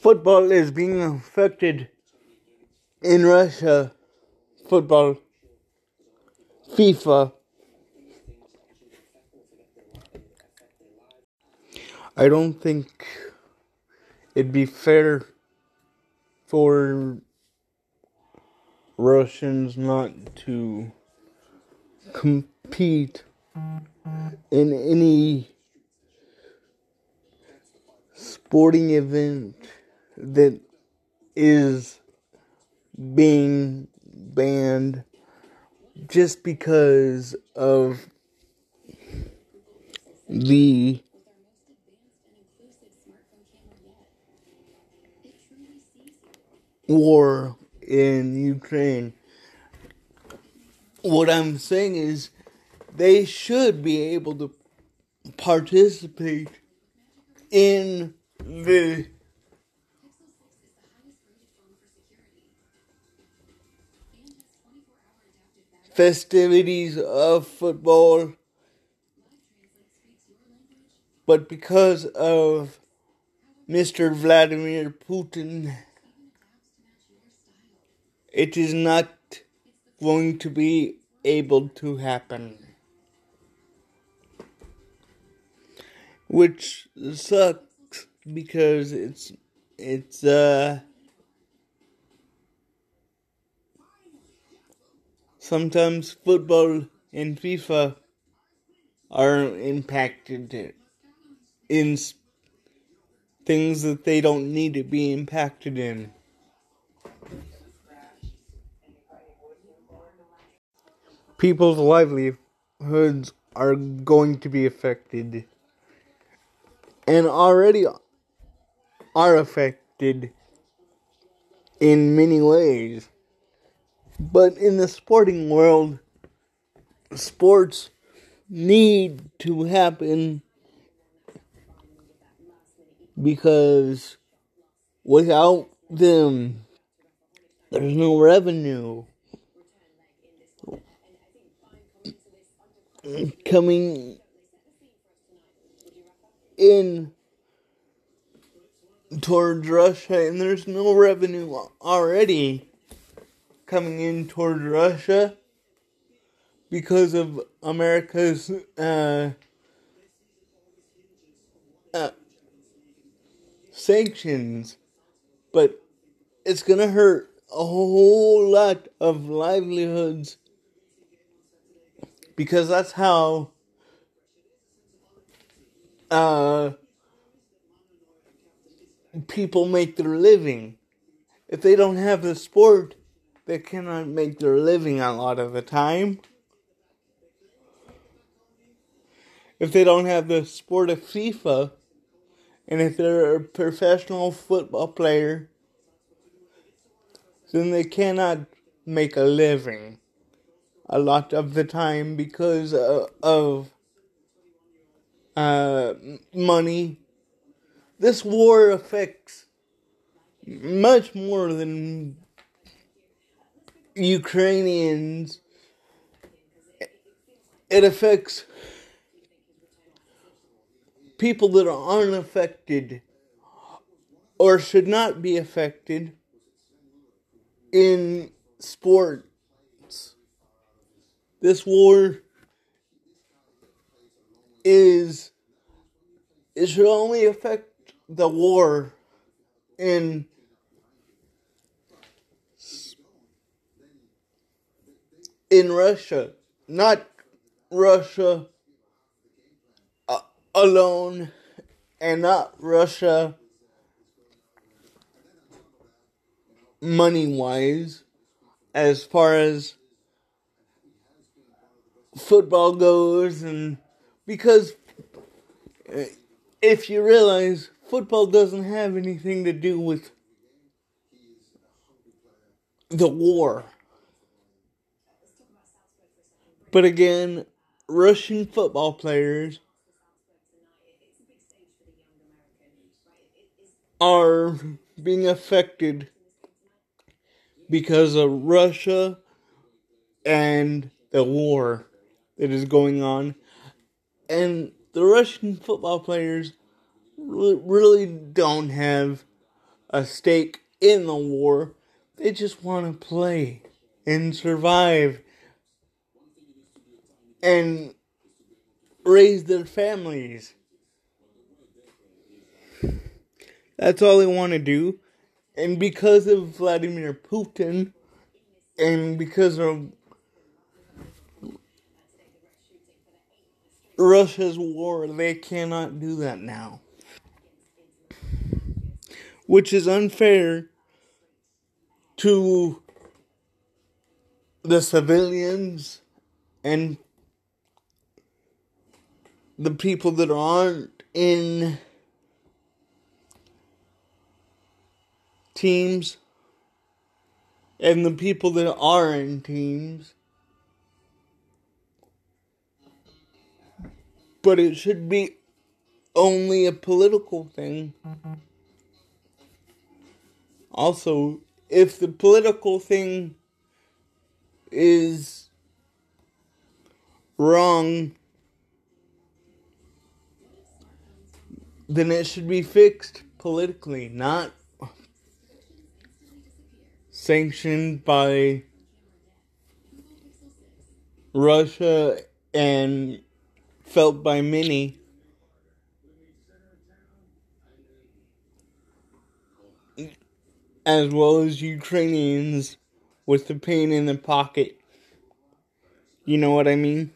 football is being affected in Russia. Football, FIFA. I don't think it'd be fair for Russians not to compete in any sporting event that is being banned just because of the war in Ukraine. What I'm saying is they should be able to participate in the festivities of football, but because of Mr. Vladimir Putin, it is not going to be able to happen. Which sucks because it's it's uh sometimes football and FIFA are impacted in things that they don't need to be impacted in. People's livelihoods are going to be affected and already are affected in many ways. But in the sporting world, sports need to happen because without them, there's no revenue coming in towards Russia, and there's no revenue already coming in towards Russia because of America's uh, uh, sanctions, but it's gonna hurt a whole lot of livelihoods because that's how uh, people make their living. If they don't have the sport, they cannot make their living a lot of the time. If they don't have the sport of FIFA, and if they're a professional football player, then they cannot make a living a lot of the time because uh, of uh, money. This war affects much more than Ukrainians, it affects people that are unaffected or should not be affected in sports. This war is it should only affect the war in in Russia, not Russia uh, alone, and not Russia money wise, as far as football goes, and because if you realize football doesn't have anything to do with the war. But again, Russian football players are being affected because of Russia and the war that is going on. And the Russian football players really don't have a stake in the war. They just want to play and survive and raise their families. That's all they want to do. And because of Vladimir Putin and because of Russia's war, they cannot do that now. Which is unfair to the civilians and the people that aren't in teams and the people that are in teams. But it should be only a political thing. Also, if the political thing is wrong, then it should be fixed politically, not sanctioned by Russia and felt by many. As well as Ukrainians with the pain in the pocket. You know what I mean?